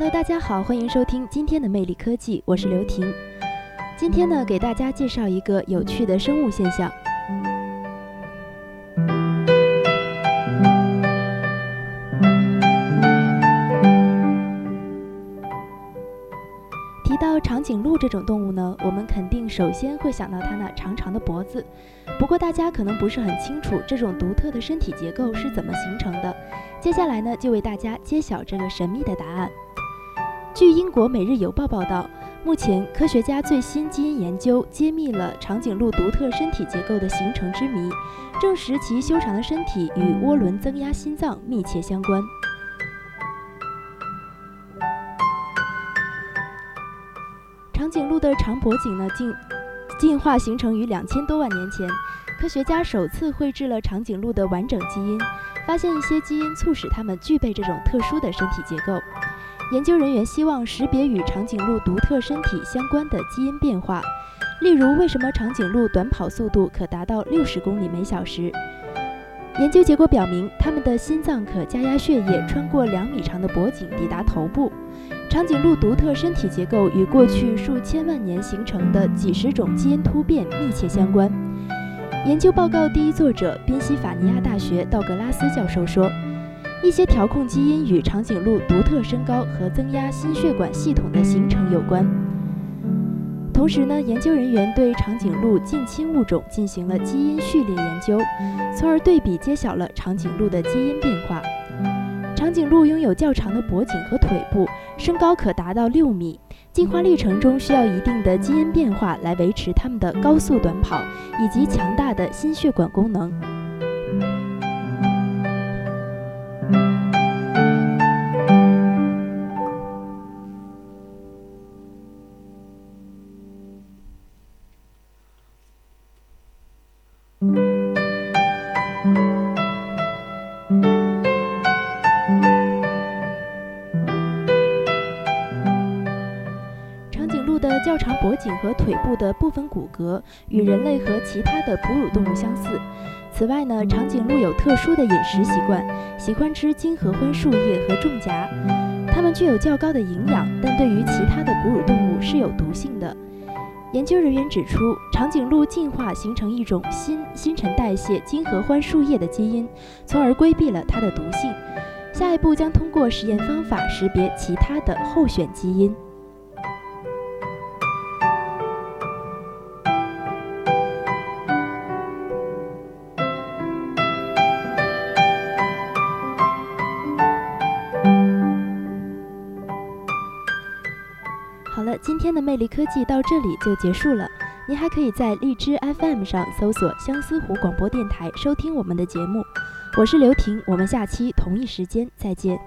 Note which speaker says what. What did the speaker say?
Speaker 1: Hello，大家好，欢迎收听今天的魅力科技，我是刘婷。今天呢，给大家介绍一个有趣的生物现象。提到长颈鹿这种动物呢，我们肯定首先会想到它那长长的脖子。不过大家可能不是很清楚这种独特的身体结构是怎么形成的。接下来呢，就为大家揭晓这个神秘的答案。据英国《每日邮报》报道。目前，科学家最新基因研究揭秘了长颈鹿独特身体结构的形成之谜，证实其修长的身体与涡轮增压心脏密切相关。长颈鹿的长脖颈呢，进进化形成于两千多万年前，科学家首次绘制了长颈鹿的完整基因，发现一些基因促使它们具备这种特殊的身体结构。研究人员希望识别与长颈鹿独特身体相关的基因变化，例如为什么长颈鹿短跑速度可达到六十公里每小时。研究结果表明，它们的心脏可加压血液穿过两米长的脖颈抵达头部。长颈鹿独特身体结构与过去数千万年形成的几十种基因突变密切相关。研究报告第一作者宾夕法尼亚大学道格拉斯教授说。一些调控基因与长颈鹿独特身高和增压心血管系统的形成有关。同时呢，研究人员对长颈鹿近亲物种进行了基因序列研究，从而对比揭晓了长颈鹿的基因变化。长颈鹿拥有较长的脖颈和腿部，身高可达到六米。进化历程中需要一定的基因变化来维持它们的高速短跑以及强大的心血管功能。长颈鹿的较长脖颈和腿部的部分骨骼与人类和其他的哺乳动物相似。此外呢，长颈鹿有特殊的饮食习惯，喜欢吃金合欢树叶和重荚。它们具有较高的营养，但对于其他的哺乳动物是有毒性的。研究人员指出，长颈鹿进化形成一种新新陈代谢金合欢树叶的基因，从而规避了它的毒性。下一步将通过实验方法识别其他的候选基因。今天的魅力科技到这里就结束了您还可以在荔枝 fm 上搜索相思湖广播电台收听我们的节目。我是刘婷我们下期同一时间再见。